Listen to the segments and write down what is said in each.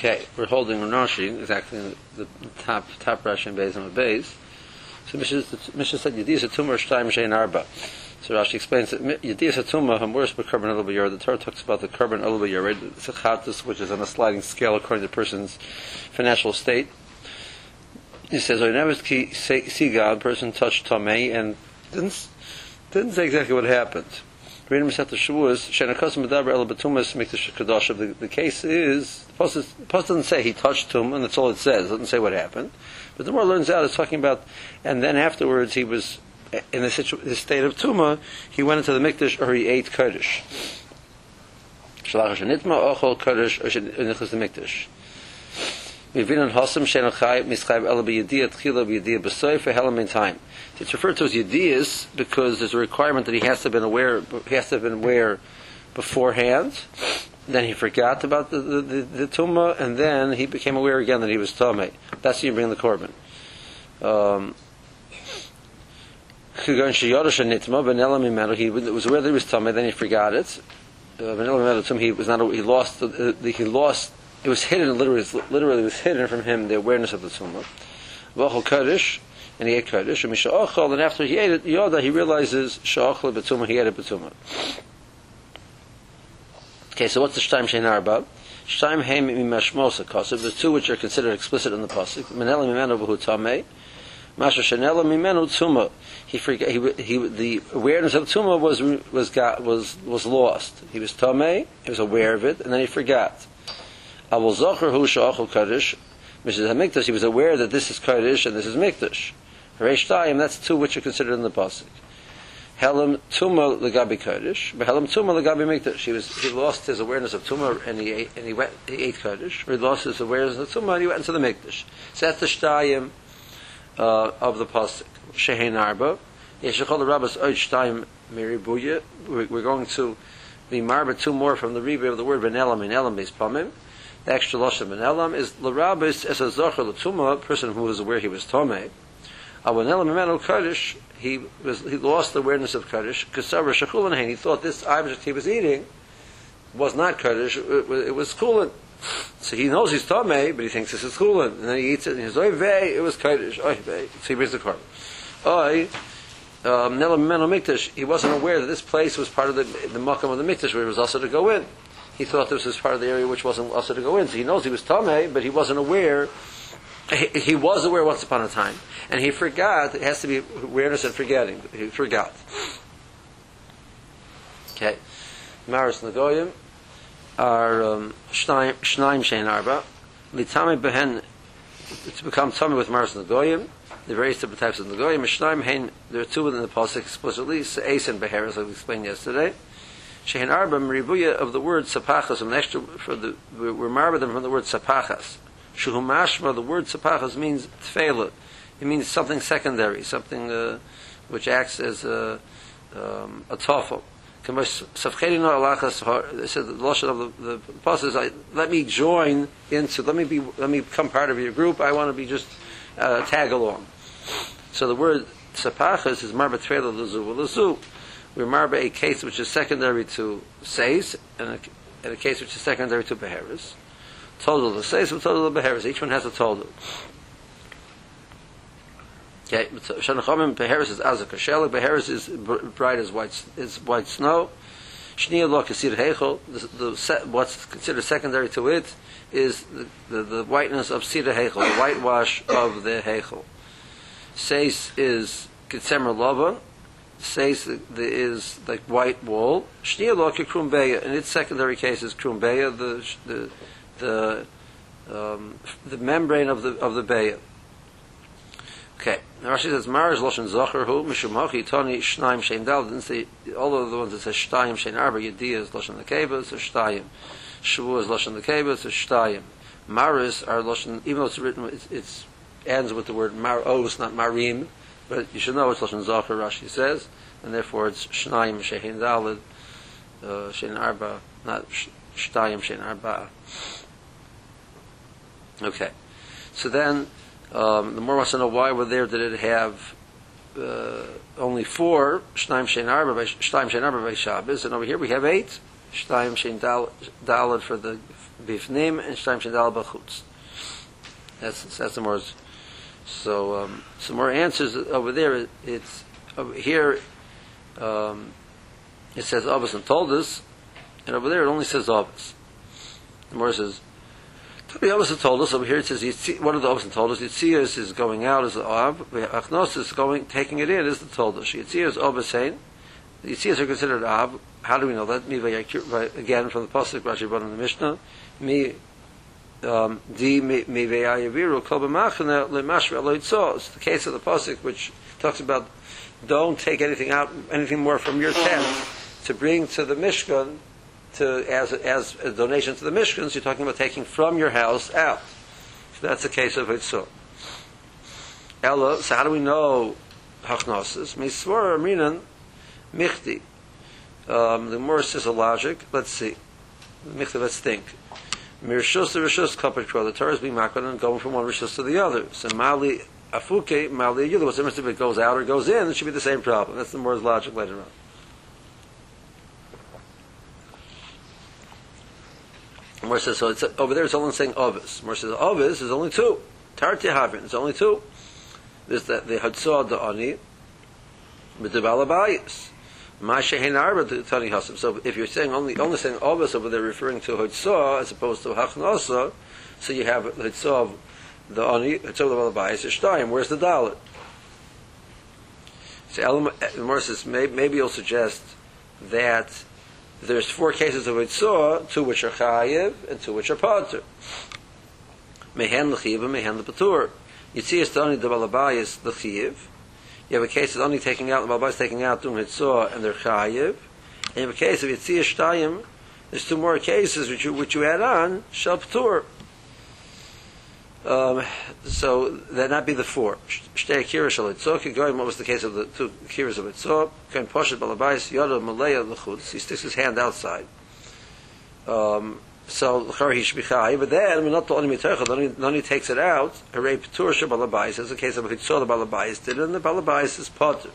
Okay, we're holding Rashi, exactly the, the top top Rashi and base on the base. So Mishnah said Yediyas Atumah Shtaim Shein Arba. So Rashi explains that Yediyas Atumah Hamurs B'Karban Elul The Torah talks about the Karban Elul B'Yor, it's a chatus which is on a sliding scale according to the person's financial state. He says, "I never see God, person touched Tomei, and didn't didn't say exactly what happened." Reading Masechet Shavuos, Shenakas Medaber El Betumas Mikdash Kadosh. The, the case is the post, the post doesn't say he touched him, and that's all it says. It doesn't say what happened. But the more learns out, it's talking about, and then afterwards he was in the, situ- the state of tuma. He went into the mikdash or he ate kodesh. Shalach Shanitma Ochol Kodesh or the mikdash. Mivinan Hosam Shen Chai Mischayv El B'Yediyah Tchila B'Yediyah B'Soy for Helam in time. It's referred to as Yediyas because there's a requirement that he has to have been aware, he has to have been aware beforehand. Then he forgot about the, the, the, the tumah, and then he became aware again that he was tumah. That's you bring the korban. Um, he was aware that he was tummy, then he forgot it. Uh, he was not. He lost. The, he lost. It was hidden. Literally, literally, was hidden from him the awareness of the tumah. V'achol kaddish, and he ate kaddish. And misha'achol, and after he ate it, yoda, he realizes sha'achol betuma. He ate it betuma. Okay, so what's the shtaim shein arba? Shtaim heim mimashmosa kosev. The two which are considered explicit in the pasuk. Menela mimenu v'hu tamei. Masha shenela mimenu tzuma. He forgot. He, he the awareness of tzuma was was got was was lost. He was tamei. He was aware of it, and then he forgot. Avol zocher hu sha'achol kaddish. Mrs. Hamikdash, he was aware that this is Kaddish and this is Mikdash. Reish Tayim, that's two which are considered in the Pasuk. Helam Tuma Legabi Kaddish, but Helam Tuma Legabi Mikdash. He was he lost his awareness of Tuma and he ate, and he went he ate Kaddish, or he lost his awareness of Tuma and he went into the Mikdash. So that's the Shtayim uh, of the Pasuk. Shehein Arba. Yeshachol the Rabbis Oid Shtayim Miribuya. We're going to be marba two more from the Rebbe of the word Benelam in Elam is Pamim. The extra lashon ben elam is l'rabis as a zocher l'tuma, a person who was aware he was tomei. Avan elam imenu kaddish, he was he lost the awareness of kaddish. Kasavar shechulan he thought this object he was eating was not kaddish, it, it was chulin. So he knows he's tomei, but he thinks this is chulin, and then he eats it, and he says, "Oy vey, it was kaddish." Oy vey, so he brings the korban. Oy. Um, Mikdash, he wasn't aware that this place was part of the the makam of the mikdash where he was also to go in he thought this was part of the area which wasn't also to go in. So he knows he was Tameh, but he wasn't aware. He, he, was aware once upon a time, and he forgot. It has to be awareness and forgetting. He forgot. Okay, Maris Nagoyim are um, Shnaim Shein Arba. Litame Behen to become tummy with Maris Nagoyim. The various different types of Nagoyim. Shnaim Hein. There are two within the pasuk explicitly. Ace and Beher, as I explained yesterday. Shein Arba Meribuya of the word Sapachas, an extra for the we're marba them from the word Sapachas. Shuhu Mashma, the word Sapachas means tefela. It means something secondary, something uh, which acts as a, um, a tofel. They said the lashon of the, the let me join into, let me be, let me become part of your group. I want to be just uh, tag along. So the word sapachas is marba tefela l'zu we marba a case which is secondary to seis and a, and a case which is secondary to beheres. Total the seis and total the beheres. Each one has a total. Okay, Shanachamim beheres is azak kashelik. Beheres is bright as white is white snow. Shnia lo kasir. The, what's considered secondary to it is the, the, the whiteness of sida heichel, the whitewash of the heichel. Seis is kitzemer lava says that there is like white wool. Shnia loka krumbeya, in its secondary case is krumbeya, the the the um, the membrane of the of the beya. Okay, now Rashi says Marash loshen zocher hu mishum hachi tani shnaim shein dal. Didn't say all of the ones that say shtayim shein arba yediyah is loshen keva, so shtayim. Shavu is loshen keva, so shtayim. Maris are loshen, even though it's written, it's, it's ends with the word mar os, not marim. But you should know it's Lashon Zachar, Rashi says, and therefore it's Shnayim Shehin Dalid, uh, Shein Arba, not Shtayim Shein Arba. Okay. So then, um, the more wants to know why were there did it have uh, only four Shnayim Shein Arba, Shtayim Shein Arba by Shabbos, and over here we have eight. Shtayim Shein Dal- Dalad for the Bifnim, and Shtayim Shein Dalad B'chutz. That's, that's the more. So, um, some more answers over there. It's over here. Um, it says Abbas and toldos, and over there it only says Abbas. The more says. The Abbas toldos over here. It says what did the Abbas toldos? Yitzias is going out as the Ab. Achnos is going taking it in as the told us. Yitzias is Abbas saying. The Yitzias are considered Ab. How do we know that? Again from the pasuk Rashi brought in the Mishnah. Me um. It's the case of the pasuk which talks about don't take anything out, anything more from your tent to bring to the Mishkan to as as a donation to the Mishkan. So you're talking about taking from your house out. So that's the case of yitzah. Ella. So how do we know hachnosis? Misvor minan michti. Um, the more is a logic. Let's see. Michti. Let's think. Mirshus to Rishus Kapit Kro. The Torah is being makon and going from one Rishus to the other. So Mali Afuke, Mali Yudah. What's if it goes out or goes in? It should be the same problem. That's the more logic later on. More says, so it's, over there it's only saying Ovis. More says, Ovis is only two. Tarti Havin, it's only two. There's the, the Hatzah, the Ani, Balabayas. So if you're saying only only saying Ovis over there referring to Hatzah as opposed to Hachnasa, so you have Hatzah of the Ani, Hatzah of the Balabayas, Ishtayim. Where's the Dalit? So Elam, Morris says, maybe, maybe you'll suggest that there's four cases of Itzah, two which are Chayiv and two which are Pater. Mehen l'chiv and mehen l'patur. Yitzias the only the balabayis l'chiv. You have a case of only taking out, the balabayis taking out doing Itzah and they're Chayiv. And you have a case of Yitzias Shtayim, there's two more cases which you, which you add on, Shal Patur. Um, so that not be the four. Shtei akira shal itzok. Going, what was the case of the two akiras of itzok? Kain poshet balabais yoda malaya lechutz. He sticks his hand outside. Um, so l'char he should be chai. But then, when not the only mitercha, the only takes it out. Hooray patur shal balabais. As a case of itzok, the balabais did it, and the balabais is potter.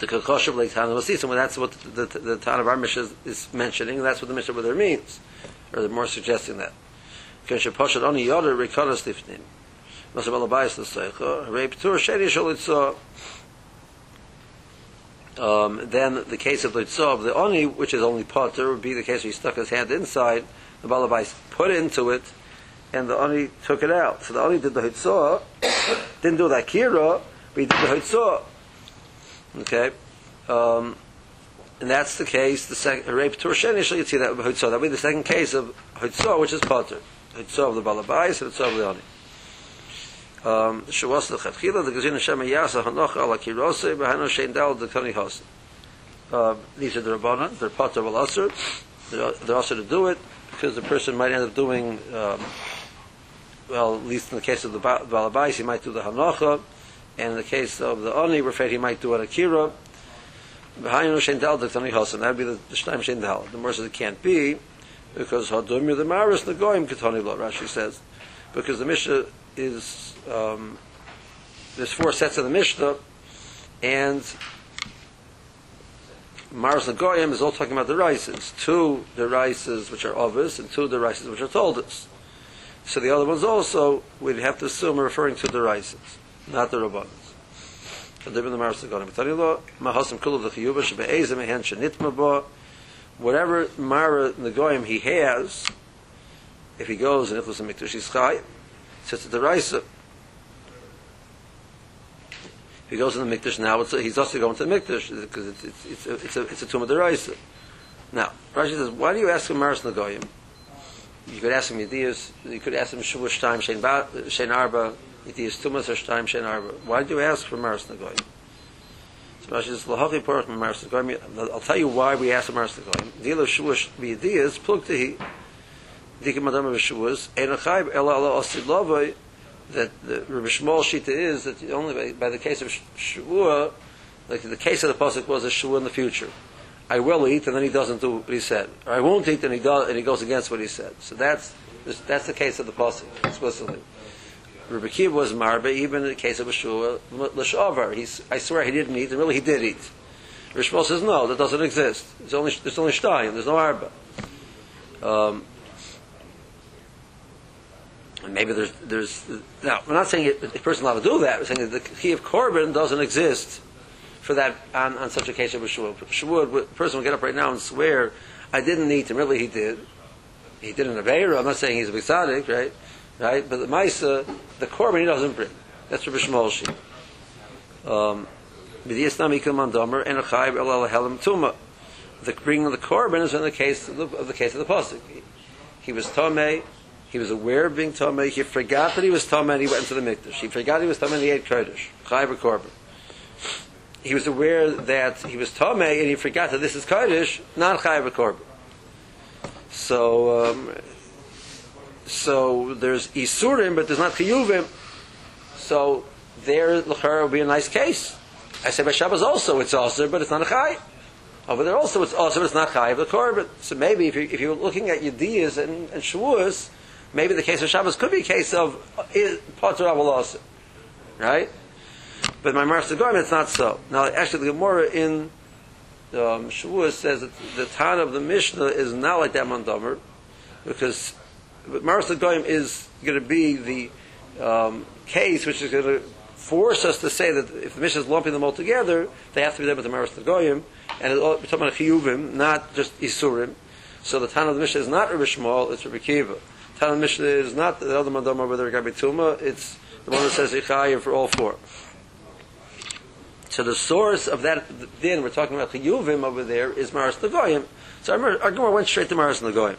The kakosh of Lake Tana Vasis, and that's what the, the, the Tana of our Mishnah is, is mentioning, and that's what the Mishnah there means, or they're more suggesting that. כשפושט עוני יודר ריקונס לפנים. מה זה בלבייס לסייכו, הרי פטור שני של ליצוע. Um, then the case of Litzah of the Oni, which is only potter, would be the case where he stuck his hand inside, the Balabais put into it, and the Oni took it out. So the Oni did the Hitzah, didn't do the Akira, but he did the Hitzah. Okay? Um, and that's the case, the second, Rape Tursheni, you see that Hitzah. That would be the second case of Hitzah, which is potter. Hitzah of the Balabais Hitzah of the Oni. Um, Shawas lechatchila the Gazin Hashem Yasa Hanoch Ala Kirose Behano Shein Dal the Kani Hos. Um, these are the Rabbanon. They're part of Al They're, they're also to do it because the person might end up doing. Um, well, at least in the case of the ba- Balabais, he might do the Hanocha, and in the case of the we're afraid he might do an Akira. Behano Shein Dal the Kani Hos, and be the Shnaim Shein Dal. The it can't be because Hadum the Maris Nagoim Ketani Lo. Rashi says because the Mishnah is um, there's four sets of the Mishnah, and Mars Nagoyim is all talking about the rices. Two the rices which are obvious, and two the rices which are told us. So the other ones also we'd have to assume are referring to the rices, not the they've been the Mars Nagoyim. Tanilo Mahasim Kulu V'Chiyuba Shebe'ezem Ehen Shenitma Bo. Whatever Mara Nagoyim he has, if he goes and if it's a Mikdash Yischai, says to the Raisa. If he goes in the Mikdash now, it's a, he's also going to the Mikdash because it's, it's, it's, a, it's, a, it's a tomb of the Raisa. Now, Rashi says, why do you ask him Maris Nagoyim? You could ask him Yediyas, you could ask him Shavush time, Shein, ba, Shein Arba, Yediyas Tumas or time, Shein Arba. Why did you ask for Maris Nagoyim? So Rashi says, Lahavi Porach Maris Nagoyim. I'll tell you why we asked for Maris Nagoyim. Dilo Shavush Yediyas, Pluk Tehi, Dikim Adam of Shavuos, Einachayb, Ela Ela Osid Lovoi, that the Rabbi Shmuel Shita is that only by, by the case of Shavua, like the case of the pasuk was a Shavua in the future. I will eat, and then he doesn't do what he said. Or I won't eat, and he does, and he goes against what he said. So that's that's the case of the pasuk explicitly. Rabbi Kiva was marbe, even in the case of a Shavua l'shavar. He's I swear he didn't eat, and really he did eat. Rishmal says no, that doesn't exist. It's only there's only shtayim. There's no arba. Um, and maybe there's there's now we're not saying it, a person allowed to do that. We're saying that the key of korban doesn't exist for that on, on such a case of a shvuah. Shvuah, a person would get up right now and swear, "I didn't need him." Really, he did. He did an aveira. I'm not saying he's a big right? Right? But the ma'isa, the korban he doesn't bring. That's Rabbi Shmuel. Um, the bringing of the korban is in the case of the, of the case of the pasuk. He, he was tomei. He was aware of being tomei. He forgot that he was tomei, and he went into the mikdash. He forgot he was tomei, and he ate kodesh, chayv korban. He was aware that he was tomei, and he forgot that this is kodesh, not chayv korban. So, um, so there's isurim, but there's not chiyuvim. So there, l'chara will be a nice case. I say by Shabbos also it's also, but it's not a chay. Over there also it's also, but it's not chay of the korban. So maybe if, you, if you're looking at yediyas and, and shavuos, maybe the case of Shabbos could be a case of potter also, right? But my Master Goyim, it's not so. Now, actually, the Gemara in um, Shavuos says that the Tan of the Mishnah is not like that Mandomer, because Master Goyim is going to be the um, case which is going to force us to say that if the Mishnah is lumping them all together, they have to be there with the Maris Goyim, and we're talking about Chiyuvim, not just Isurim. So the Tan of the Mishnah is not Rabbi Shmuel, it's Rabbi Kiva. The Tan Mishnah is not the other over there, Rabbi Tuma, it's the one that says Ichayim for all four. So the source of that din, we're talking about Chiyuvim over there, is Maris Goyim. So our, Gemara went straight to Maris Goyim.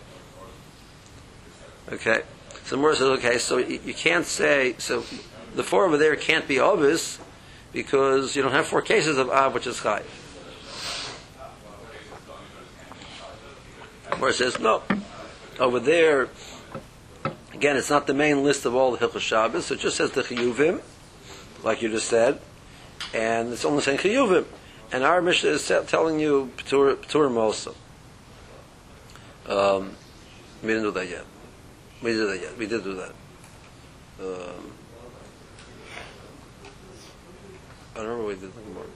Okay. So the says, okay, so you, can't say, so the four over there can't be obvious because you don't have four cases of Av, which is. Where it says, no. Over there, again, it's not the main list of all the Hilchot Shabbos, it just says the Chiyuvim, like you just said, and it's only saying Chiyuvim. And our Mishnah is telling you Pturim also. Um, we didn't do that yet. We did that yet. We did do that. Um, I don't remember we did the Gemara.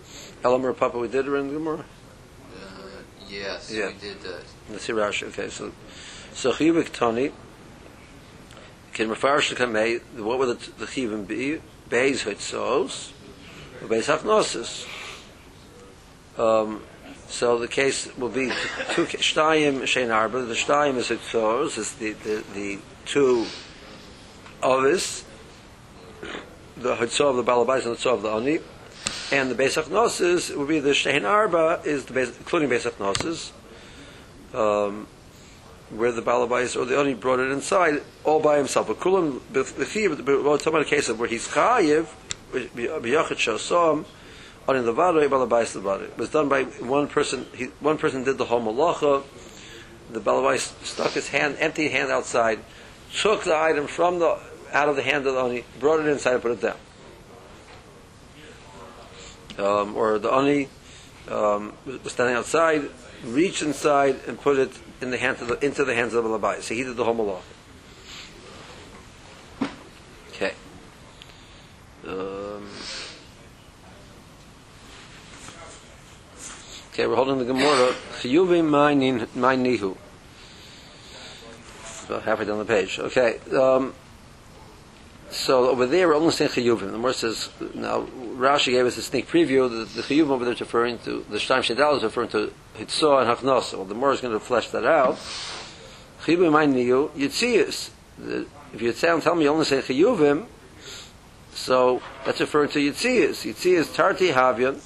Elamar Papa, we did it in the Gemara? Uh, yes, Yeah. we did that. Let's see Rashi. Okay, so so chiyuvik tani can mafarish kamei. What would the, the chiyuvim be? Beis hitzos, beis hafnosis. Um, so the case will be two shtayim shein arba. The shtayim is hitzos, is the the, the two ovis, the hitzov of the balabais and the hitzov of the oni. And the Beis Gnosis would be the Shein Arba, is the base, including Beis Gnosis, um, where the Balabais or the Oni brought it inside all by himself. But Kulam, the Chiv, we're talking about a case of where he's Chayiv, B'yachid Shosom, on the Vadoi, Balabais the Vadoi. It was done by one person, he, one person did the whole Malacha, the Balabais stuck his hand, empty hand outside, took the item from the, out of the hand of the Oni, brought it inside and put it down um, or the Ani um, was standing outside, reached inside and put it in the hands of the, into the hands of the Labai. So he did the whole malach. Okay. Um, okay, we're holding the Gemara. Chiyuvim my nihu. About halfway down the page. Okay. Um, so over there, we're only saying chiyuvim. The Gemara says now Rashi gave us a sneak preview. The, the chiyuvim over there is referring to the shtaim shedal is referring to hitzah and hafnasa. Well, the Gemara is going to flesh that out. Chiyuvim I niu yitzias. If you sound tell me you only say chiyuvim, so that's referring to yitzias. Yitzias tarti havyan.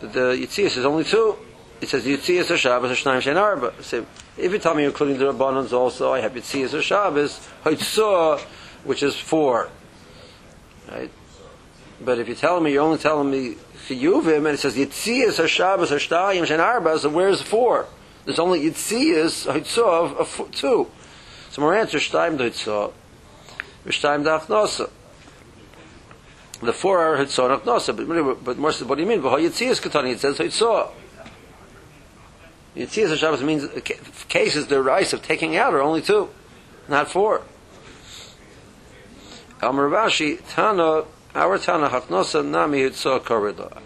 The, yitzias is only two. It says yitzias or Shabbos or shnaim shein arba. So if you tell me you're including the rabbanans also, I have yitzias or Shabbos, hitzah which is four. Right? But if you tell me, you're only telling me chiyuvim, and it says yitzias or Shabbos or shtayim and arba, so where's four? There's only yitzias hitzah of two. So more answer shtayim hitzah, shtayim dachnosa. The four are hitzah dachnosa, but but more what do you mean? But yitzias katani it says hitzah. Yitzias or Shabbos means cases the rice of taking out are only two, not four. Amar Rashi, Tana, our Tana Hachnosa Nami Hitzah Korida.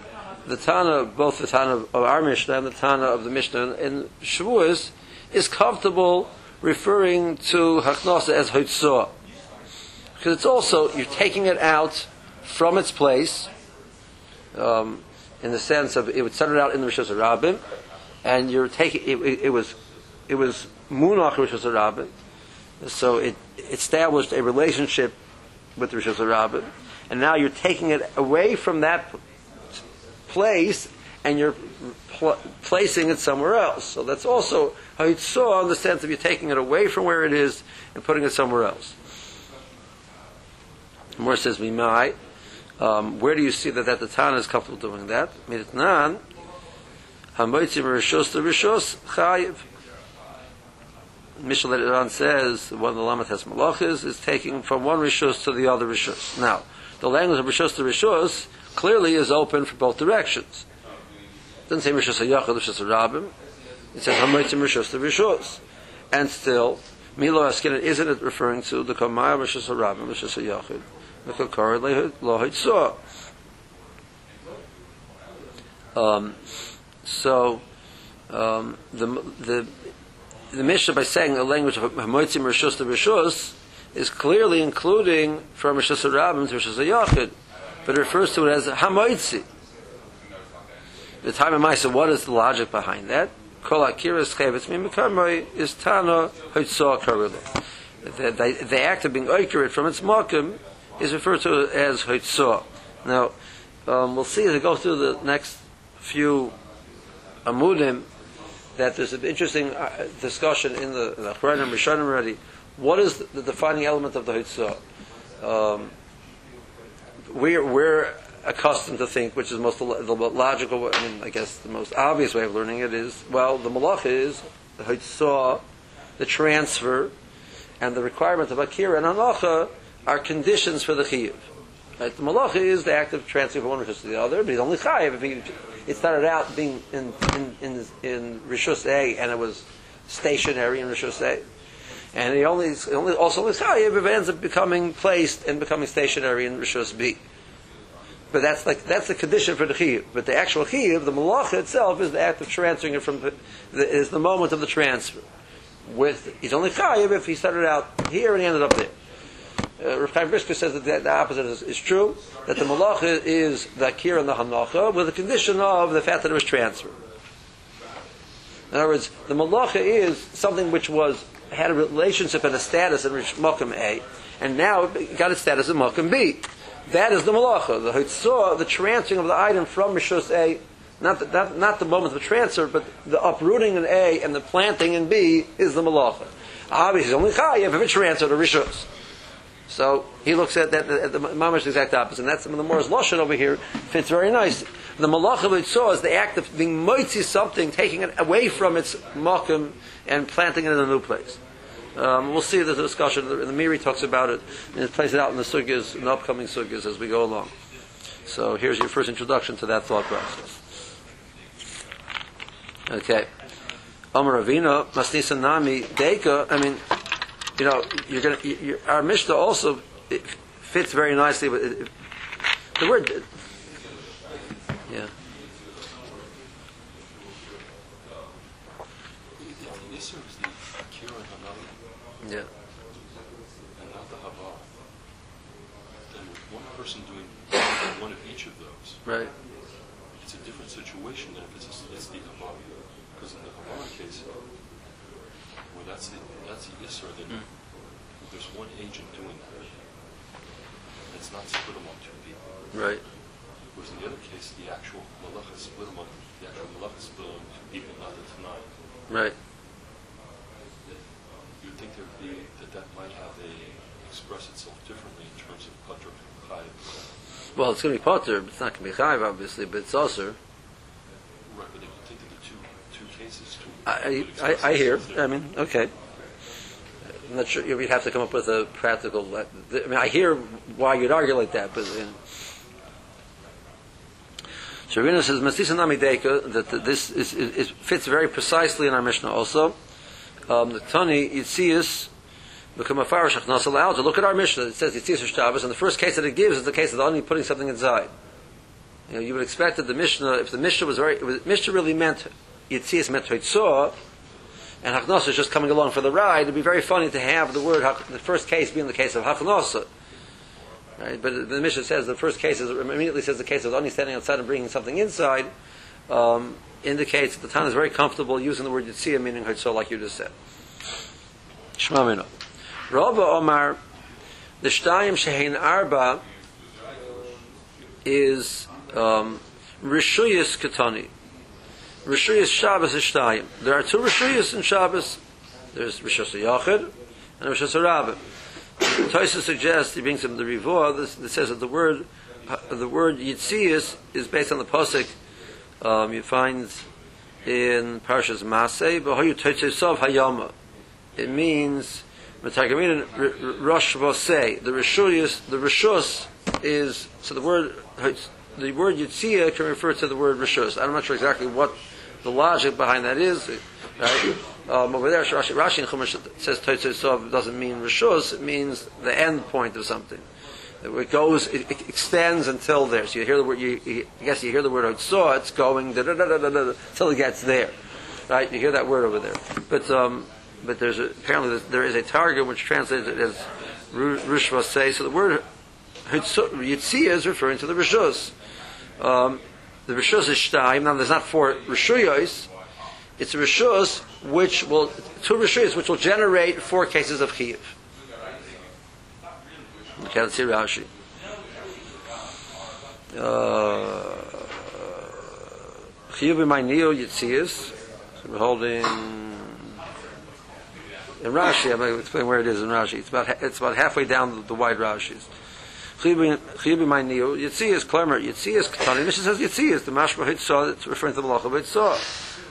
the Tana, both the Tana of our Mishnah and the Tana of the Mishnah in Shavuos, is comfortable referring to Hachnasa as Hoitzah. Because it's also, you're taking it out from its place, um, in the sense of it would set it out in the Rishos Rabbim, and you're taking, it, it, it was, it was Munach Rishos Rabbim, so it established a relationship with Rishos Rabbim, and now you're taking it away from that place and you're pl- placing it somewhere else. So that's also saw in the sense of you're taking it away from where it is and putting it somewhere else. More says Mimai. Um, where do you see that, that the Tana is comfortable doing that? Mitnan, Hamoitzim Rishos to Rishos Chayiv. Mishnah later on says one of the Lamed has malachis is taking from one rishos to the other rishos. Now, the language of rishos to rishos clearly is open for both directions. It doesn't say rishos hayachad, rishos rabim. It says hamoitzim rishos to rishos, and still milo askin isn't it referring to the kamaya rishos rabim, rishos hayachad, the kakar lohit saw. Um, so um, the the the Mishnah by saying the language of Hamoitzim Rishus to Rishus is clearly including from Rishus Rabbim to Rishus Yachid, but it refers to it as Hamoitzi. The time of Maisa, what is the logic behind that? Kol Akiras Chavetz Mimikarmoi is Tana Hoitzah Karila. The, the, the act of being accurate from its Mokim is referred to as Hoitzah. Now, um, we'll see as we go through the next few Amudim that there's an interesting uh, discussion in the the Quran and Rishonim already. What is the defining element of the Hitzah? Um, we're, we're accustomed to think, which is the most the logical, I mean, I guess the most obvious way of learning it is, well, the malach is the Hitzah, the transfer, and the requirement of Akira and Anacha are conditions for the Chiyuv. Right? The malach is the act of transferring from one to the other, but he's only chayiv if he it started out being in in in, in rishus A and it was stationary in rishus A, and he only only also is chayiv if it ends up becoming placed and becoming stationary in rishus B. But that's like that's the condition for the chiyuv. But the actual chiyuv, the malacha itself, is the act of transferring it from the, is the moment of the transfer. With he's only chayiv if he started out here and he ended up there uh, Rav Chaim Brisker says that the, the opposite is, is, true, that the malacha is the akir and the hanacha with the condition of the fact that it was transferred. In other words, the malacha is something which was had a relationship and a status in Makam A, and now it got its status in Makam B. That is the malacha. The hitzah, the transferring of the item from Rishus A, not the, not, not the moment of the transfer, but the uprooting in A and the planting in B is the malacha. Obviously, only chayiv if it's transferred to Rishus. So he looks at that at the mamash exact opposite. And that's the Morris Lashon over here fits very nice. The malach of saw is the act of being moitzi something, taking it away from its makim and planting it in a new place. Um, we'll see the discussion. The, Meiri talks about it and it plays it out in the sugyas, in the upcoming sugyas as we go along. So here's your first introduction to that thought process. Okay. Amar Ravina, Masnisa Nami, Deka, I mean, you know, you're going to, our Mishnah also fits very nicely with it, the word, yeah. Yeah. And not the hava. Then one person doing one of each of those, Right. it's a different situation than if it's, a, it's the hava. Because in the hava case, well, that's the that's the isra. Then there's one agent doing that. It's not split among two people. Right. Whereas in the other case, the actual malacha is split among the actual malacha is split among two people, not the tanai. Right. Um, you'd think there would be that that might have a express itself differently in terms of patra chayiv. Well, it's going to be potter, but it's not going to be chayiv, obviously, but it's also. Right, but if you think of the two two cases, two I, I, I hear. I mean, okay. I'm not sure. You'd have to come up with a practical. I mean, I hear why you'd argue like that, but. You know. So Ravina says, "Masisa Namideka," that this is, is, fits very precisely in our Mishnah. Also, um, the Tani Yitzias become a farash achnas allowed to look at our Mishnah. It says Yitzias Shabbos, and the first case that it gives is the case of the only putting something inside. You know, you would expect that the Mishnah, if the Mishnah was very, the Mishnah really meant Yitzias meant Hoitzah, and Hachnosa is just coming along for the ride, it'd be very funny to have the word, the first case being the case of Hachnosa. Right? But the Mishnah says the first case is, immediately says the case of only standing outside and bringing something inside, um, indicates that the town is very comfortable using the word Yitzia, meaning Hoitzah, like you just said. Shema Mino. Rabba Omar, the Shtayim Shehein Arba is um, Rishuyas Katani. Rishuyas Shabbos is. There are two Rishuyas in Shabbos. There's Rishus Yachid and Rishus Rabbah. Tosa suggests, he brings him the Rivua, this, this says that the word, the word Yitzias is based on the Pasuk um, you find in Parshas Masei, B'hoyu Toitesov Hayama. It means, Metagamina Rosh Vosei, the Rishuyas, the Rishus is, so the word, the word Yitzia can refer to the word Rishus. I'm not sure exactly what the logic behind that is. Right? Um, over there, Rashi, Rashi in Chumash says Toitesov doesn't mean Rishus, it means the end point of something. It goes, it, it extends until there. So you hear the word, you, you, I guess you hear the word saw, it's going da da da da da until it gets there, right? You hear that word over there. But um, but there's a, apparently there's, a target which translates it as Rishva say. So the word Yitzia is referring to the Rishus. Um, the Rishus is Shtayim. Now there's not four Rishuyos. It's a Rishus which will two Rishuyos which will generate four cases of Chiyuv. Okay, let's see Rashi. Uh, chiyuv in my neo Yitzias. We're holding in Rashi. I'm going to explain where it is in Rashi. It's about it's about halfway down the, the wide Rashis. Chiyuv in my neo Yitzias. Klemer Yitzias. Katani. Mishnah says Yitzias. The Mashma Hit saw it's referring to the Malacha Hit saw.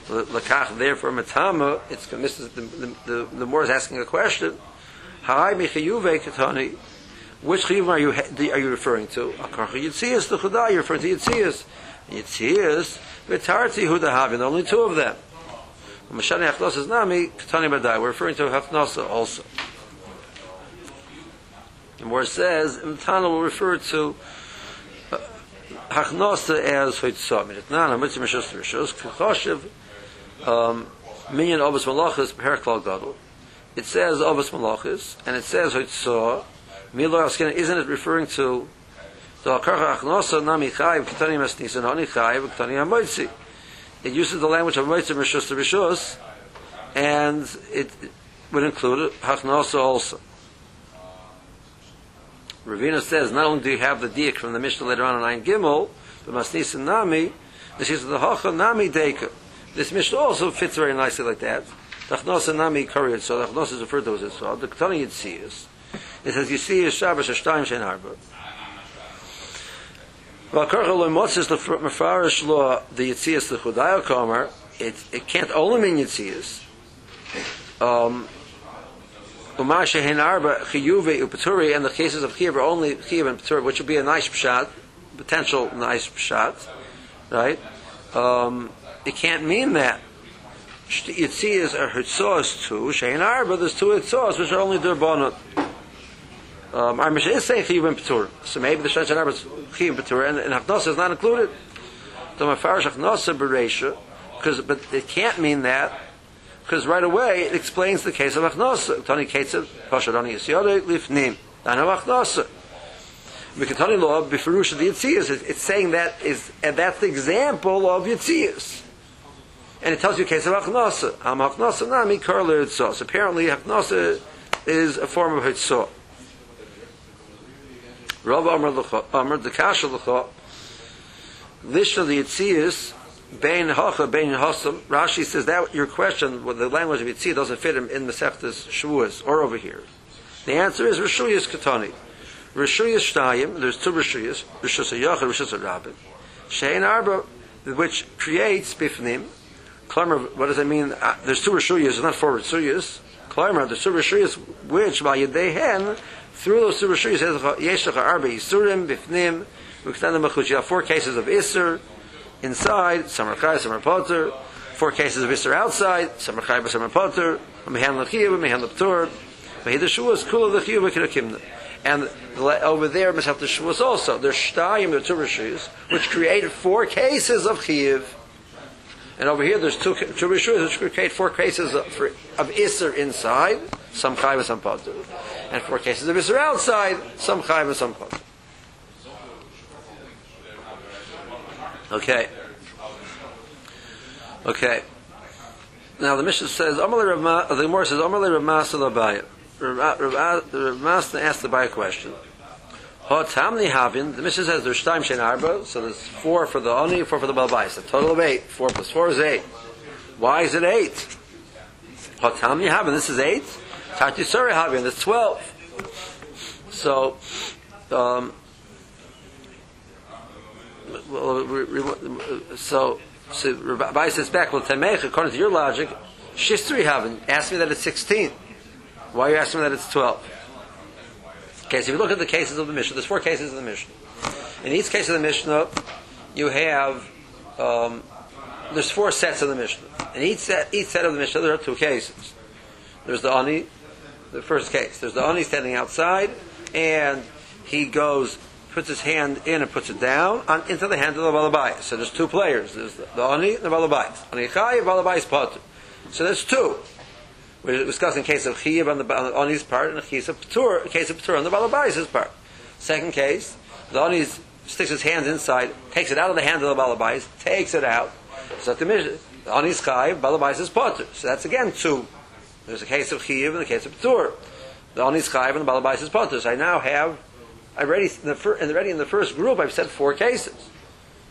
Lakach therefore Matama. It's the, the, the, the more is asking a question. Hi Michiyuve Katani. Which chiyuv are you are you referring to? Akarcha Yitzias the Chudah. You're referring to Yitzias. Yitzias. Only two of them. Mashani Hachnosa is nami Katani Badai. We're referring to Hachnosa also. Where it says Imtana will refer to uh, Hachnosa as Mitzvah Mishos Um, Minyan Obas Malachas Perklal Gadol. It says Obas Malachas and it says Hoitzah. Milo Askin, isn't it referring to the Akarcha Achnosa Nami Chayiv Ketani Masnisa Nani Chayiv Ketani Amoitzi? It uses the language of Moitzi Rishus to Rishus, and it would include Hachnosa also. Ravina says not only do you have the diak from the Mishnah later on in Ein Gimel, but Masnisa Nami, this is the Hacha Nami Deka. This Mishnah also fits very nicely like that. Hachnosa Nami Kuriyat, so Hachnosa is referred to as so. The Ketani Yitziyas. It says you a Shabbos a Shtayim Shein Arba. V'akarcha lo motzes the mefarish law the Yitzias the Chudaya Komer. It it can't only mean Yitzias. Um, Umar Shein Arba Chiyuve Upaturi and the cases of Chiyuv are only Chiyuv and Paturi, which would be a nice pshat, potential nice pshat, right? Um, it can't mean that. Yitzias are Hitzos too. Shein Arba there's two Hitzos which are only Durbonot. Um, our Mishnah is saying Chiyuv and Petur. So maybe the Shechan Arba is Chiyuv and Petur, and, and Hafnasa is not included. The Mefarish Hafnasa Bereisha, because, but it can't mean that, because right away it explains the case of Hafnasa. Tani Ketzev, Pasharani Yisyode, Lifnim. Dano Hafnasa. Mikatani law, Bifarusha the Yitzias, it's saying that is, and that's the example of Yitzias. And it tells you a case of Hafnasa. Am Hafnasa Nami Karler Yitzos. Apparently Hafnasa is a form of Hitzah. Rav Amr the Kasha L'cha, Lishna the Yitzias, Bein Hacha, Bein Hasam, Rashi says that your question, well, the language of Yitzia doesn't fit in, in Masechtas Shavuos, or over here. The answer is Rishuyas Katani. Rishuyas Shtayim, there's two Rishuyas, Rishus HaYachar, Rishus HaRabin. Shein Arba, which creates Bifnim, Klamar, what does that mean? Uh, there's two Rishuyas, not four Rishuyas. Klamar, there's two Rishuyas, which, by Yedehen, through those two Rishuyas, Yeshach Arba Yisurim, Bifnim, Muktanim Machush. You have four cases of Isser inside, some are Chai, some are Potter, four cases of Isser outside, some are Chai, some are Potter, Mehan Lachiyav, Mehan Shua is Kula Lachiyav, Vakira And the over there, Masechta Shavuos also, there's Shtayim, there are two Rishis, which created four cases of Chiv. And over here, there's two, two Rishis which create four cases of, for, of Isser inside, some Chayv and some Potter. And four cases of Isser outside, some Chayv and some Potter. Okay. Okay. Now the mission says, Amalei Rav Ma- the Gemara says, Amalei Rav Masa Labaya. Rav Masa asked the Baya question. Hot Hamni Havin, the Mishnah says there's Shen Arba, so there's four for the Oni, four for the Balbais. A total of eight. Four plus four is eight. Why is it eight? Hot Hamni Havin, this is eight. Tati Suri Havin, that's twelve. So, um, so, so Rabbi says back, well, Temech, according to your logic, Shistri Havin, ask me that it's 16. Why are you asking me that it's 12? Okay, so if you look at the cases of the Mishnah, there's four cases of the Mishnah. In each case of the Mishnah, you have, um, there's four sets of the Mishnah. In each set, each set of the Mishnah, there are two cases. There's the Ani, the first case. There's the Ani standing outside, and he goes, puts his hand in and puts it down on, into the hand of the Balabais. So there's two players. There's the, the Ani and the Balabais. Ani Chai, Balabais Potter. So there's two. We're discussing case of Chiyab on the on Ani's part and a case of Ptur, a case of Ptur on the Balabais' part. Second case, the Ani sticks his hand inside, takes it out of the hand of the Balabais, takes it out. So the the Chai, Balabais is Potter. So that's again two. There's a case of Chiyab and a case of Ptur. The Ani's Chai and the Balabais is Potter. So I now have, I already in the, fir, already in the first group, I've said four cases.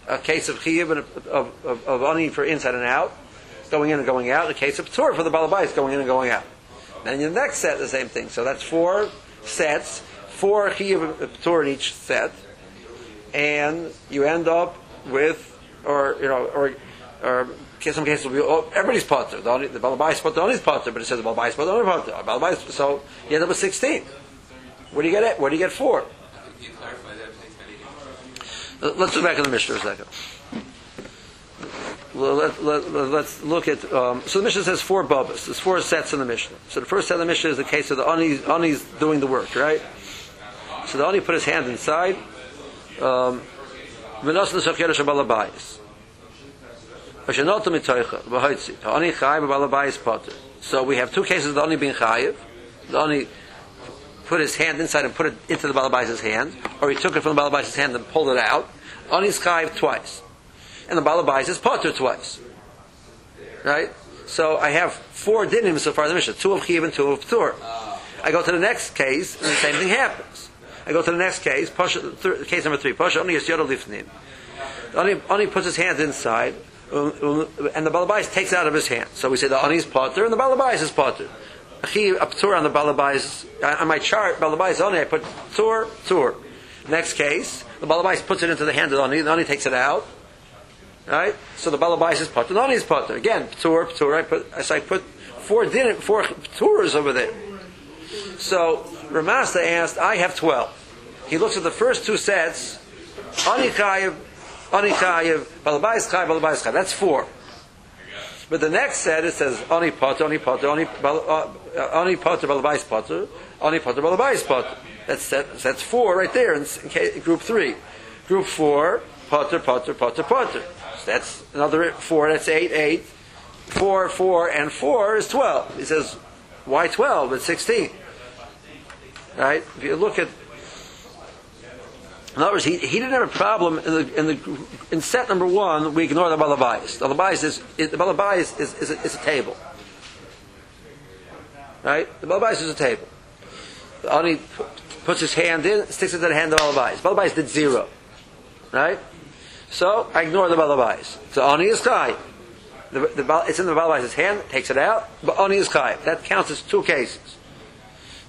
A case of Chiyab and a, of, of, of Ani for inside and out, going in and going out. In the case of Ptur for the Balabais, going in and going out. Then in the next set, the same thing. So that's four sets, four Chiyab and Ptur in each set, and you end up with, or you know, or or in some cases will be oh, everybody's potter. The only the balabais potter, the potter, but it says the balabais potter, the only potter. Balabais, so you end up with sixteen. Where do you get it? Where do you get four? Can you clarify that, please? I didn't- Let's go back to the Mishnah for a second. Let, let, let, us look at. Um, so the Mishnah says four bubbas. There's four sets in the Mishnah. So the first set of the Mishnah is the case of the Ani, Ani's doing the work, right? So the Ani put his hand inside. Um. So we have two cases of the Ani being chayiv. The Ani put his hand inside and put it into the Balabais' hand, or he took it from the Balabais' hand and pulled it out. Ani's chayiv twice. And the Balabais is potter twice. Right? So I have four dinim so far in the Mishnah. Two of Chiv and two of Ptur. I go to the next case, and the same thing happens. I go to the next case, Pasha, th- case number three. Pasha only is Yoda Lifnim. Only, only puts his hand inside, um, um, and the Balabais takes it out of his hand. So we say the Ani's potter, and the Balabais is potter. Chiv, a Ptur on the Balabais, on my chart, Balabais only, I put Tur, Tur. Next case, the Balabais puts it into the hand of the Ani, the takes it out. Right? So the Balabais is potter, Ani is potter. Again, Ptur, Ptur, I put, so I put four din, four Pturas over there. So Ramasta asked, I have 12. He looks at the first two sets, Ani Chayiv, Ani Chayiv, Balabais Chayiv, Balabais Chayiv. That's four. But the next set, it says Ani Potter, Ani Potter, Ani Bal- uh, Ani Potter, Balabais Potter, Ani Potter, Balabais Potter. That's, that, that's four right there in, in group three. Group four, Potter, Potter, Potter, Potter. That's another four, that's eight, eight. Four, four, and four is twelve. He says, why twelve? It's sixteen. Right? If you look at in other words, he, he didn't have a problem in the, in the in set number one. We ignore the balabais. The balabais is the balabais is, is, a, is a table, right? The balabais is a table. The Ani pu- puts his hand in, sticks it to the hand of balabais. Balabais did zero, right? So I ignore the balabais. So Ani is chai. The, the, it's in the balabais' hand, takes it out, but Ani is chai. That counts as two cases.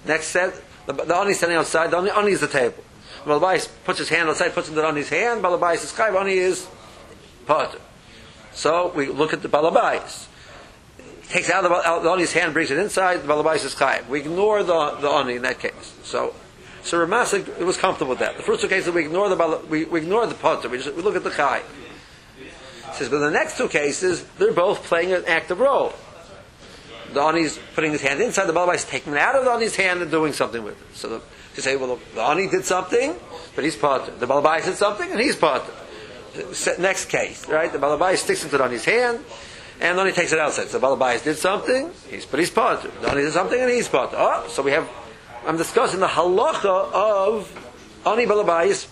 Next set, the, the is standing outside. The Ani is the table. The Balabais puts his hand outside, puts it on his hand. Balabais is chai. Ani is potter. So we look at the balabais. Takes out the, out the Ani's hand, brings it inside. The balabais is chai. We ignore the the in that case. So. So Ramasik was comfortable with that. The first two cases we ignore the we, we ignore the potter. We just we look at the chai. Says, but the next two cases they're both playing an active role. The the Ani's putting his hand inside, the Balabais is taking it out of the Ani's hand and doing something with it. So the, to say, well, the, the Ani did something, but he's part. The Balabais did something, and he's part. Next case, right? The Balabais sticks it on his hand, and then he takes it outside. So the Balabais did something, he's, but he's part. The Ani did something, and he's part. Oh, so we have, I'm discussing the halacha of Ani Balabais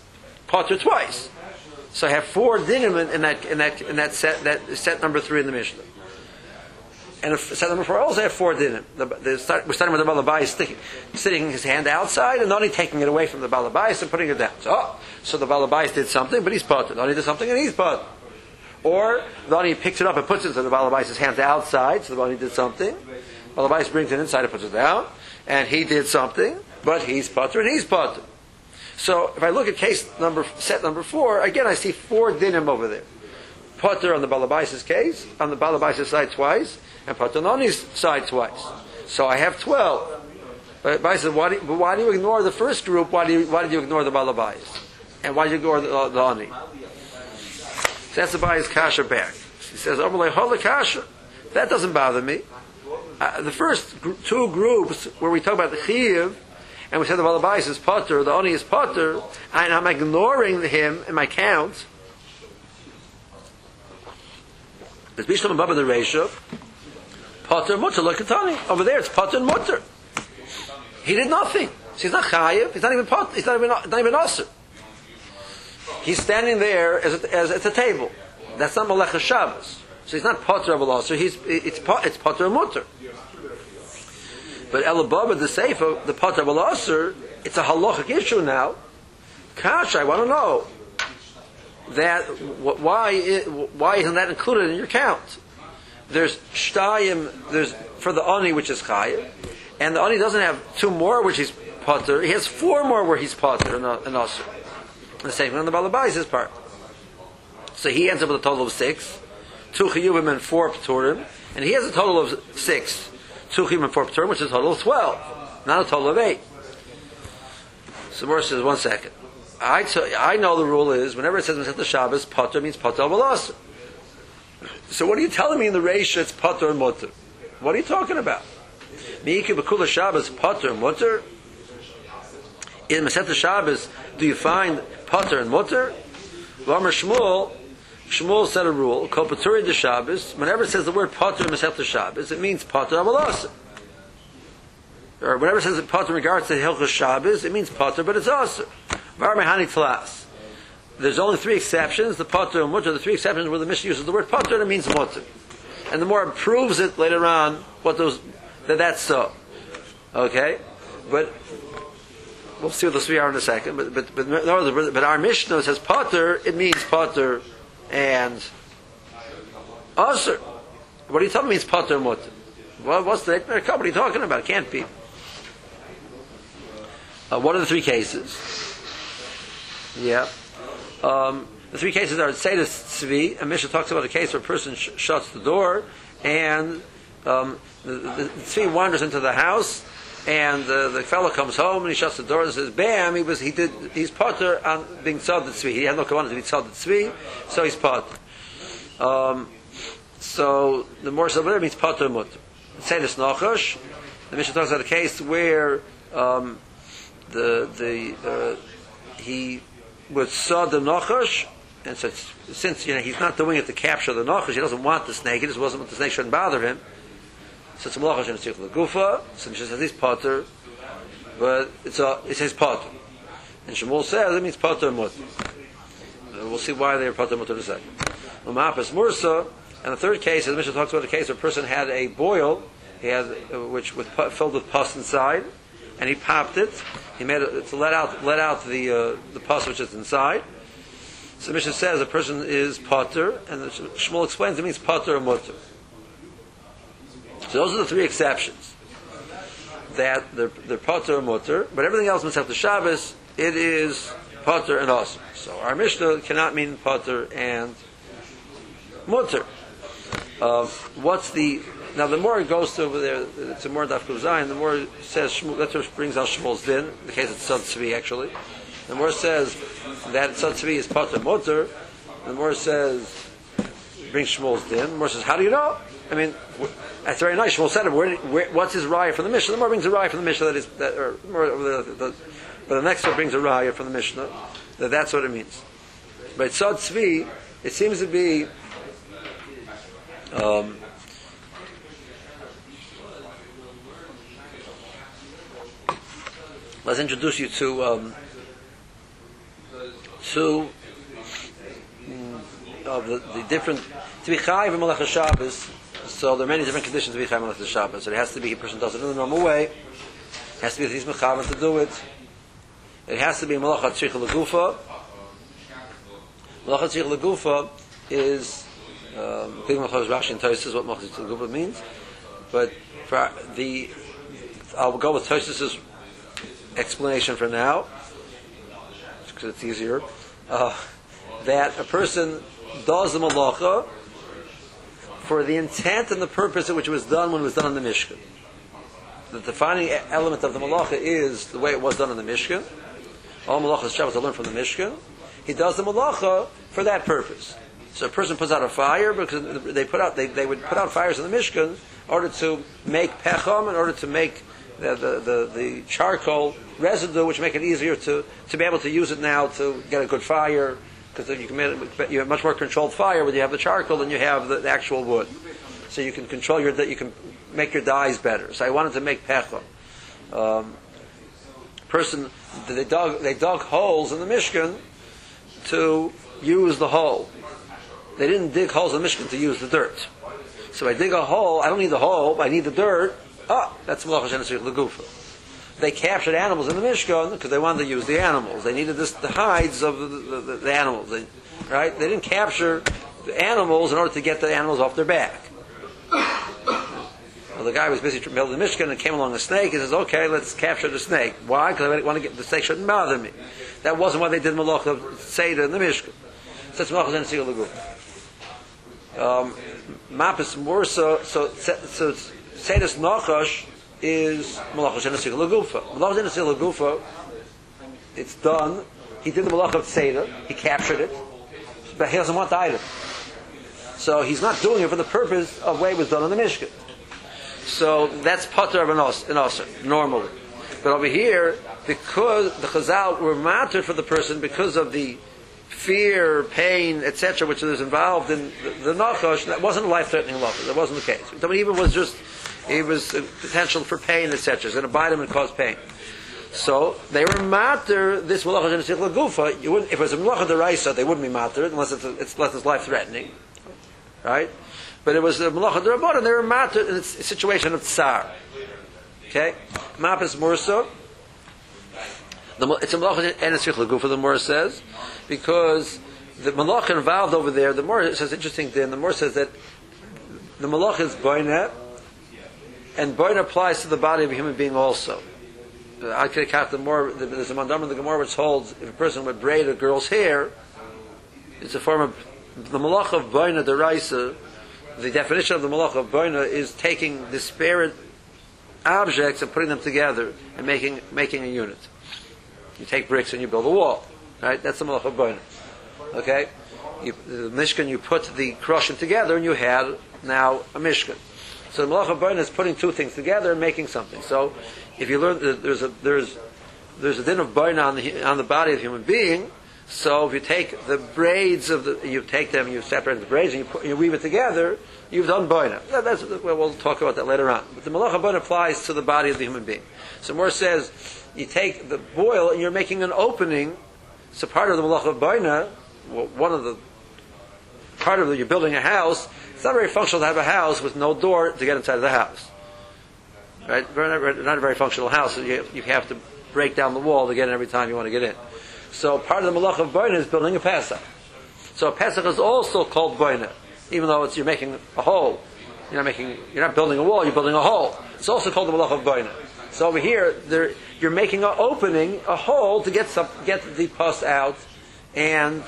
potter twice. So I have four dinim in that in that in that set that set number three in the Mishnah. And if set number four also have four dinim. The, the start, we're starting with the balabais sticking, sitting his hand outside and only taking it away from the balabais and putting it down. So, oh, so the balabais did something, but he's part. The did something and he's part. Or the Ani picks it up and puts it into the balabais' hand outside, so the Ani did something. Balabais brings it inside and puts it down, and he did something, but he's potter and he's potter. So if I look at case number set number four, again I see four dinim over there. Potter on the Balabais' case, on the Balabais' side twice, and Potter on his side twice. So I have twelve. But Bai said, why do, you, why do you ignore the first group? Why, do you, why did you ignore the Balabais? And why did you ignore the, uh, the Ani? So that's the Bai's kasha back. He says, Amalei Hola. That doesn't bother me. Uh, the first gr- two groups where we talk about the Chiv, and we said the Balabais is Potter, the Oni is Potter, and I'm ignoring him in my count. There's Bishlam above the ratio. Potter Mutter, look at Tani. Over there it's Potter and Mutter. He did nothing. So he's not Chayiv, he's not even Potter, he's not even, not even Aser. He's standing there as, as at a table. That's not Malach Shabbos. So he's not Potter of Aser, he's, it's, it's Potter and Mutter. But Elababa, the Sefer, the of Aser, it's a halachic issue now. Kash, I want to know that why why isn't that included in your count? There's shtayim, there's for the ani which is chayiv, and the ani doesn't have two more which he's potter. He has four more where he's potter and also the same thing on the balabais part. So he ends up with a total of six, two chiyuvim and four pturim, and he has a total of six, two and four pturim, which is a total of twelve, not a total of eight. So Morris says, one second. I, t- I know the rule is whenever it says Masechet Shabbos, Potter means Potter Balas. So what are you telling me in the Reish it's Potter and Mutter? What are you talking about? Miiki Bekula Shabbos, Potter and Mutter? In Masechet Shabbos, do you find Potter and Mutter? Lamer Shmuel, Shmuel said a rule, called Paturi de Shabbos, whenever it says the word Potter in Masechet Shabbos, it means Potter Balas. Or whenever it says Potter in regards to Hilchos Shabbos, it means Potter, but it's also. Varmehani Tlas. There's only three exceptions, the Potter and Mutter, the three exceptions where the Mishnah uses the word Potter it means Mutter. And the more it proves it later on, what those, that that's so. Okay? But, we'll see what the three are in a second, but, but, but, no, but our Mishnah says Potter, it means Potter and Usher. What are you telling me Potter and Mutter? What's the What are you talking about? It can't be. Uh, what are the three cases? Yeah. Um, the three cases are Tzedus Tzvi, and Mishnah talks about a case where a person sh- shuts the door, and um, the, the, the Tzvi wanders into the house, and uh, the fellow comes home and he shuts the door and says, "Bam! He was he did he's potter on being tzad tzvi. He had no kavanah to be tzad tzvi, so he's potter." Um, so the more so there means potter mutter. Tzedus nachash. The Mishnah talks about a case where um, the the uh, he with saw the nachash, and so since you know he's not doing it to capture the nachash, he doesn't want the snake. He just wasn't the snake shouldn't bother him. So it's a. So he says he's potter, but it's a it says potter, and Shmuel says it means potter mutter. Uh, we'll see why they're potter mutter in a second. Umapas mursa, and the third case, the Mishnah talks about a case where a person had a boil, he had uh, which with filled with pus inside, and he popped it. He made it to let out let out the uh, the pus which is inside. So Mishnah says a person is potter, and Shmuel explains it means potter or mutter. So those are the three exceptions. That they're, they're potter mutter, but everything else must have the Shabbos. It is potter and awesome. So our Mishnah cannot mean potter and mutter. Uh, what's the now, the more it goes to over there, it's a more daf Zayin, the more it says, Shmuel, that's what brings out Shmuel's din, the case of Tzad Tzvi, actually. The more it says that Tzad is Potter Motor, the more it says, brings Shmuel's din, the more it says, how do you know? I mean, That's very nice. Shmuel said, where, where, what's his raya from the Mishnah? The more brings a raya from the Mishnah that is, that, or more, the, the, but the next one brings a raya from the Mishnah that that's what it means. But Sod Tzvi, it seems to be um, let's introduce you to um, to mm, of the, the different to be chayiv in Malach. So there are many different conditions to be in Malach Shabbos. So it has to be a person does it in the normal way. It has to be he's mechavan to do it. It has to be Malach Tzrich Lagufa. Malach Tzrich Lagufa is um, Big Malachos Rashi and Tosis what Malach Tzrich Lagufa means, but for the I'll go with Tosis's explanation for now because it's easier. Uh, that a person does the malacha for the intent and the purpose at which it was done when it was done in the Mishkan. The defining element of the malacha is the way it was done in the Mishkan. All malachas Shabbos are learned from the Mishkan. He does the malacha for that purpose. So a person puts out a fire because they put out they, they would put out fires in the Mishkan in order to make pecham, in order to make the, the, the, the charcoal residue, which make it easier to, to be able to use it now to get a good fire, because you can you have much more controlled fire when you have the charcoal than you have the, the actual wood. So you can control your you can make your dyes better. So I wanted to make pecham. Um, person they dug they dug holes in the Mishkan to use the hole. They didn't dig holes in the Mishkan to use the dirt. So I dig a hole. I don't need the hole. I need the dirt. Ah, that's Malach Hashem Lagufa. They captured animals in the Mishkan because they wanted to use the animals. They needed this, the hides of the, the, the, animals. They, right? They didn't capture the animals in order to get the animals off their back. Well, the guy was busy building the Mishkan and came along a snake. He says, "Okay, let's capture the snake. Why? Because I want to get the snake shouldn't bother me." That wasn't why they did Malach of Seder in the Mishkan. So it's Malach and Sigil Um Mapis Mursa, so so Tzedus Nachash is Malach Sigil Lagufa. Malach Sigil Lagufa. It's done. He did the Malach of Seder. He captured it, but he doesn't want the item. So he's not doing it for the purpose of way it was done in the Mishkan. So that's pater of an osir, normally. But over here, because the chazal were mattered for the person because of the fear, pain, etc., which is involved in the, the nachash, that wasn't a life-threatening lachash. That wasn't the case. I mean, even was just, it was potential for pain, etc. It's going to bite him and cause pain. So they were matter this malacha and gufa. You wouldn't, if it was a malacha deraisa, they wouldn't be matter unless it's, it's unless it's life threatening, right? But it was a malacha derabot, and they were matter in a situation of tsar. Okay, mapis murso. The, it's a malacha and a tzrich gufa. The Mor says because the malacha involved over there. The Mor says interesting thing. The Mor says that the malacha is boina, and boina applies to the body of a human being also. Uh, I could count the more. There's a mandam in the Gemara which holds if a person would braid a girl's hair, it's a form of the malach of boina deraisa. The definition of the malach of boina is taking disparate objects and putting them together and making making a unit. You take bricks and you build a wall, right? That's the malach of boina. Okay, you, the mishkan you put the crushing together and you had now a mishkan. So the malach of boina is putting two things together and making something. So if you learn that there's a there's there's a din of boina on the on the body of a human being. So if you take the braids of the you take them, you separate the braids and you put, you weave it together, you've done boina. That, that's well, we'll talk about that later on. But the malach boina applies to the body of the human being. So more says you take the boil and you're making an opening. So part of the malach of boina, well, one of the part of the you're building a house. It's not very functional to have a house with no door to get inside of the house. Right? Not a very functional house. You, you have to break down the wall to get in every time you want to get in. So part of the malach of boina is building a pesach. So a pesach is also called boina, even though it's you're making a hole. You're not making. You're not building a wall. You're building a hole. It's also called the malach of boina. So over here, there, you're making an opening, a hole to get some, get the pus out, and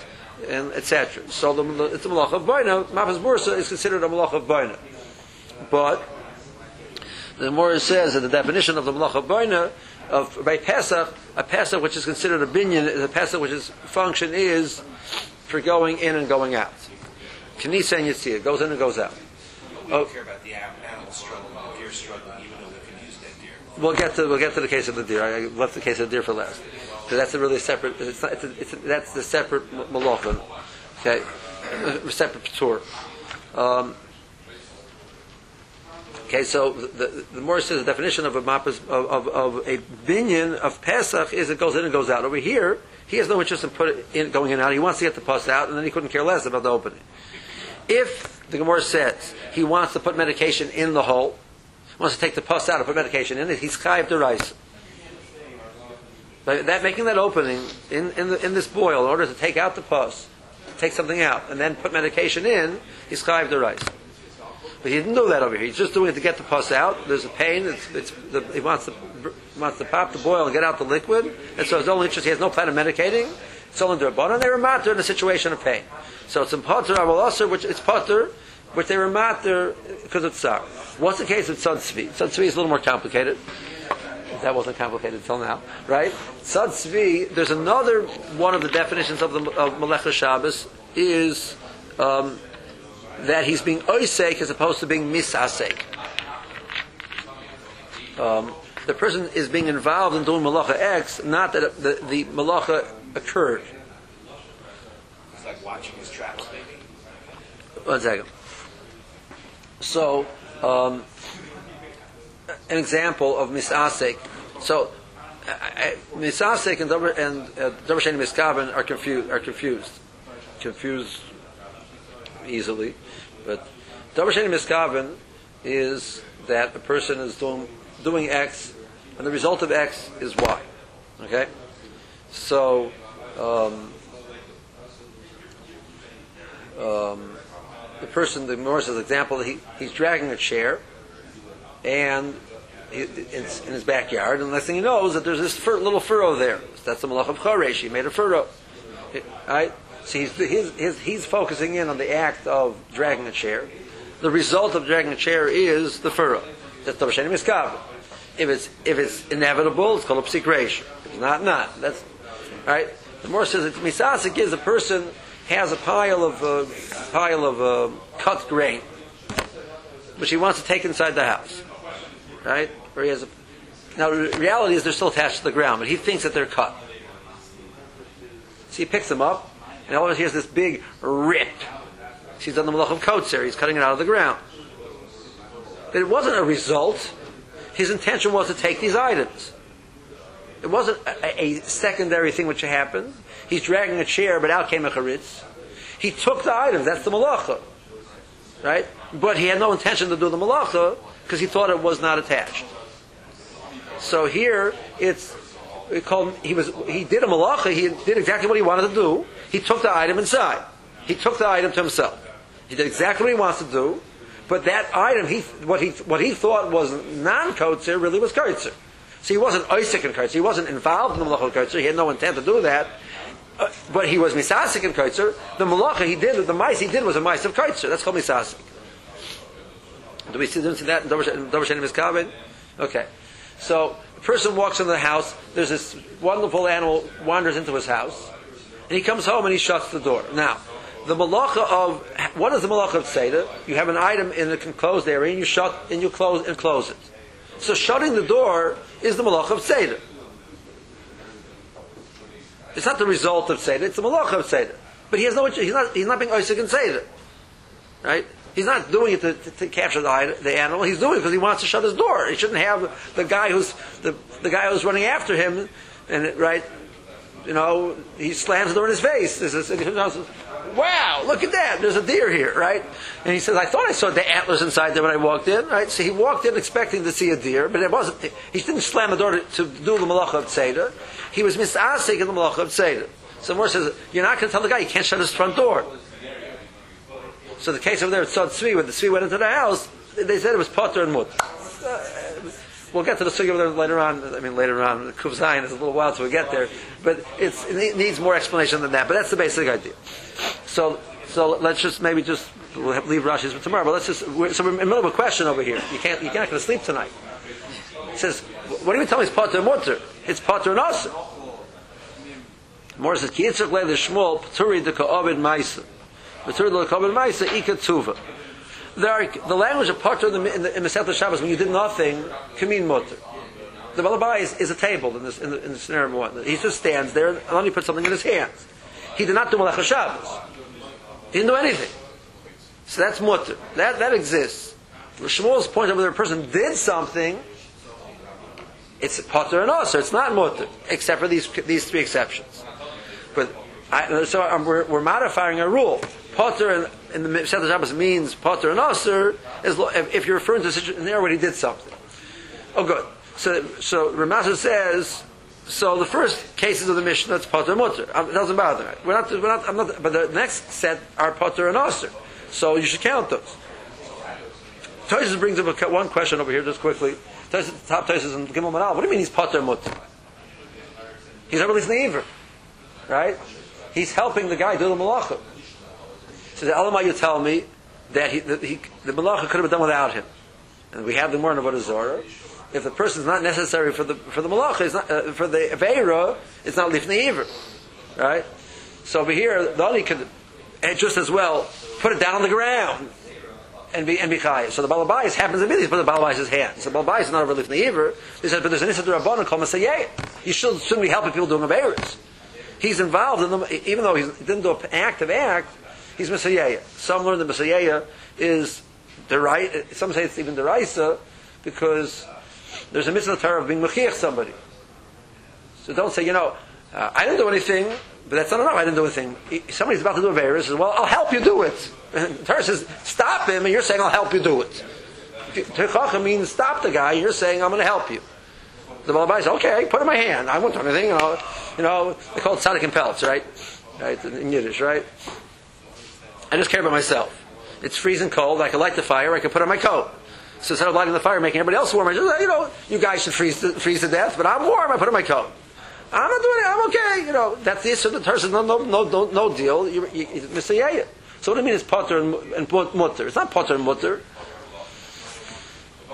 and etc. So the, it's a malach of boina. Mafas bursa is considered a malach of boina, but the Gemara says that the definition of the malach of boina of by Pesach, a Pesach which is considered a binyan, is a Pesach which is function is for going in and going out. Kanisa and Yitzhak goes in and goes out. We don't care about the animals. animal struggling, the deer struggling, even though we can use that deer. We'll get to we'll get to the case of the deer. I left the case of the deer for last. So that's a really separate. It's not, it's a, it's a, that's the separate malachim. Okay, a separate tour. Um, okay, so the the, more says the definition of a mapas of, of, of a binyan of Pesach is it goes in and goes out. Over here, he has no interest in put in going in and out. He wants to get the pus out, and then he couldn't care less about the opening. If the Gemara says he wants to put medication in the hole, wants to take the pus out and put medication in it, he's chayiv deraisa. That making that opening in, in, the, in this boil in order to take out the pus, take something out, and then put medication in, he's chayiv deraisa. But he didn't do that over here. He's just doing it to get the pus out. There's a pain. It's, it's the, he wants to wants to pop the boil and get out the liquid. And so his only interest, he has no plan of medicating. It's only under and they were matter in a situation of pain. So it's in potter aser, which it's potter, which they were matter because it's tsar. What's the case with tzad tzvi? Tzvi is a little more complicated. That wasn't complicated until now, right? Tzad tzvi. There's another one of the definitions of the of Melecha Shabbos is. Um, that he's being oisek as opposed to being misasek. Um, the person is being involved in doing malacha X, not that the, the malacha occurred. It's like watching his traps, maybe. One second. So, um, an example of misasek. So, misasek and and uh, Dover Sheni miskaven are confused. Are confused. Confused easily, but Dover Sheni miskaven is that a person is doing doing X, and the result of X is Y. Okay, so. Um, um, the person, the Morris example, he, he's dragging a chair, and it's in his backyard, and the next thing he knows that there's this fur, little furrow there. That's the malach of choresh. He made a furrow. Right? So he's, he's focusing in on the act of dragging a chair. The result of dragging a chair is the furrow. That's the Hashem Miskav. If it's if it's inevitable, it's called a psik reish. If it's not, not. That's right. The more says that misasik is a person has a pile of uh, pile of uh, cut grain, which he wants to take inside the house, right? Or he has a, now reality is they're still attached to the ground, but he thinks that they're cut. So he picks them up, and all he has this big rip. He's done the malach of kotzer. He's cutting it out of the ground. But it wasn't a result. His intention was to take these items. It wasn't a, a secondary thing which happened. He's dragging a chair, but out came a charitz. He took the items. That's the malacha, right? But he had no intention to do the malacha because he thought it was not attached. So here it's it called he was he did a malacha. He did exactly what he wanted to do. He took the item inside. He took the item to himself. He did exactly what he wants to do. But that item, he what he what he thought was non kotzer really was kotzer. So he wasn't oisek in kotzer. He wasn't involved in the malacha kotzer. He had no intent to do that. Uh, but he was misasik in kotzer. The malacha he did, the mice he did was a mice of kotzer. That's called misasik. Do we see, we see that in Dover Shenim Miskabin? Okay. So a person walks into the house. There's this wonderful animal wanders into his house, and he comes home and he shuts the door. Now, the malacha of what is the malacha of seder? You have an item in the enclosed area, and you shut and you close and close it. So shutting the door is the malacha of seder. It's not the result of seder; it's the malacha of seder. But he has no. He's not. He's not being oisek in seder, right? He's not doing it to, to, to capture the, the animal. He's doing it because he wants to shut his door. He shouldn't have the guy who's the, the guy who's running after him, and right, you know, he slams the door in his face. This is, wow, look at that! There's a deer here, right? And he says, I thought I saw the antlers inside there when I walked in, right? So he walked in expecting to see a deer, but it wasn't. He didn't slam the door to, to do the malacha of tzeder. He was misasik in the malacha of tzeder. So Moore says, you're not going to tell the guy he can't shut his front door. So the case over there at Tzad Tzvi, when the Tzvi went into the house, they said it was Potter and Mut. We'll get to the over there later on. I mean, later on, Kuv Zion is a little while till we get there. But it needs more explanation than that. But that's the basic idea. So, so let's just maybe just we'll have, leave Rashi's for tomorrow. But let's just we're, so we're in the middle of a question over here. You can't you're not going to sleep tonight. It says, what do you tell me? It's Potter and Mutter. It's Potter and Asa. More says, Ki yitzchak le the Shmuel, Paturi de Ka'ovid Maisa. There the language of Potter in the, in the, in Shabbos when you did nothing can mean mutter. The Balabai is, is a table in this in the, in the scenario one. He just stands there and only puts something in his hands. He did not do Malach Shabbos. He didn't do anything. So that's mutter. That that exists. Shmuel's point of whether a person did something, it's potter and also it's not mutter, except for these these three exceptions. But I, so um, we're, we're modifying a rule. Potter in, in the Masechet Shabbos means potter and aser as if, you're referring to a situation there where he did something. Oh, good. So so Ramasa says. So the first cases of the mission that's potter and mutter. Um, It doesn't bother me. We're not. We're not. I'm not. But the next set are potter and aser. So you should count those. Tosis brings up a, one question over here just quickly. Tosis, top Tosis and Gimel Manal. What do you mean he's potter and mutter? He's not releasing the Iver, right? He's helping the guy do the malacha. So the Elamah, you tell me that he, that he, the malacha could have been done without him, and we have the more of Zorah. If the person is not necessary for the for the malacha, it's not, uh, for the aveira, it's not lifnei right? So over here, the only could eh, just as well put it down on the ground and be and be chayiv. So the balabais happens immediately put the balabais' hands. So the balabais is not over lifnei Iver. He said, but there's an issa rabbanon called masayeh. He should shouldn't be helping people doing aveiras. He's involved in them, even though he didn't do an active act. He's masayeh. Some learn that masayeh is the right. Some say it's even the Raisa because there's a mitzvah of being mechiach somebody. So don't say, you know, uh, I didn't do anything, but that's not enough. I didn't do anything. Somebody's about to do a virus. Says, well, I'll help you do it. And the Torah says, stop him, and you're saying, I'll help you do it. Techacha means stop the guy. and You're saying, I'm going to help you. The Balabai says, okay, put in my hand. I won't do anything. You know, you know they call it tzaddik and pelts, right? Right in Yiddish, right? I just care about myself. It's freezing cold. I can light the fire. I can put on my coat. So instead of lighting the fire, making everybody else warm, I just, you know, you guys should freeze to, freeze to death, but I'm warm. I put on my coat. I'm not doing it. I'm okay. You know, that's the issue. The says, no, no, no, no, no deal. You, you, you masayeh. So what do you mean it's potter and, and mutter? It's not potter and mutter.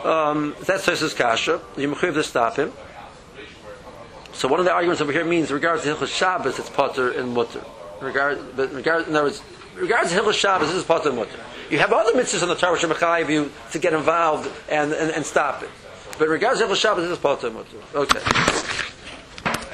Um, that's Tosis Kasha. You mechuyev to stop him. So one of the arguments over here means, regards to Hilchos Shabbos, it's potter and mutter. Regard, but regard, in other words, regards to Hilchos Shabbos, this is potter and mutter. You have other mitzvahs on the Torah which are you to get involved and, and, and stop it. But regards to Hilchos Shabbos, this is potter and mutter. Okay.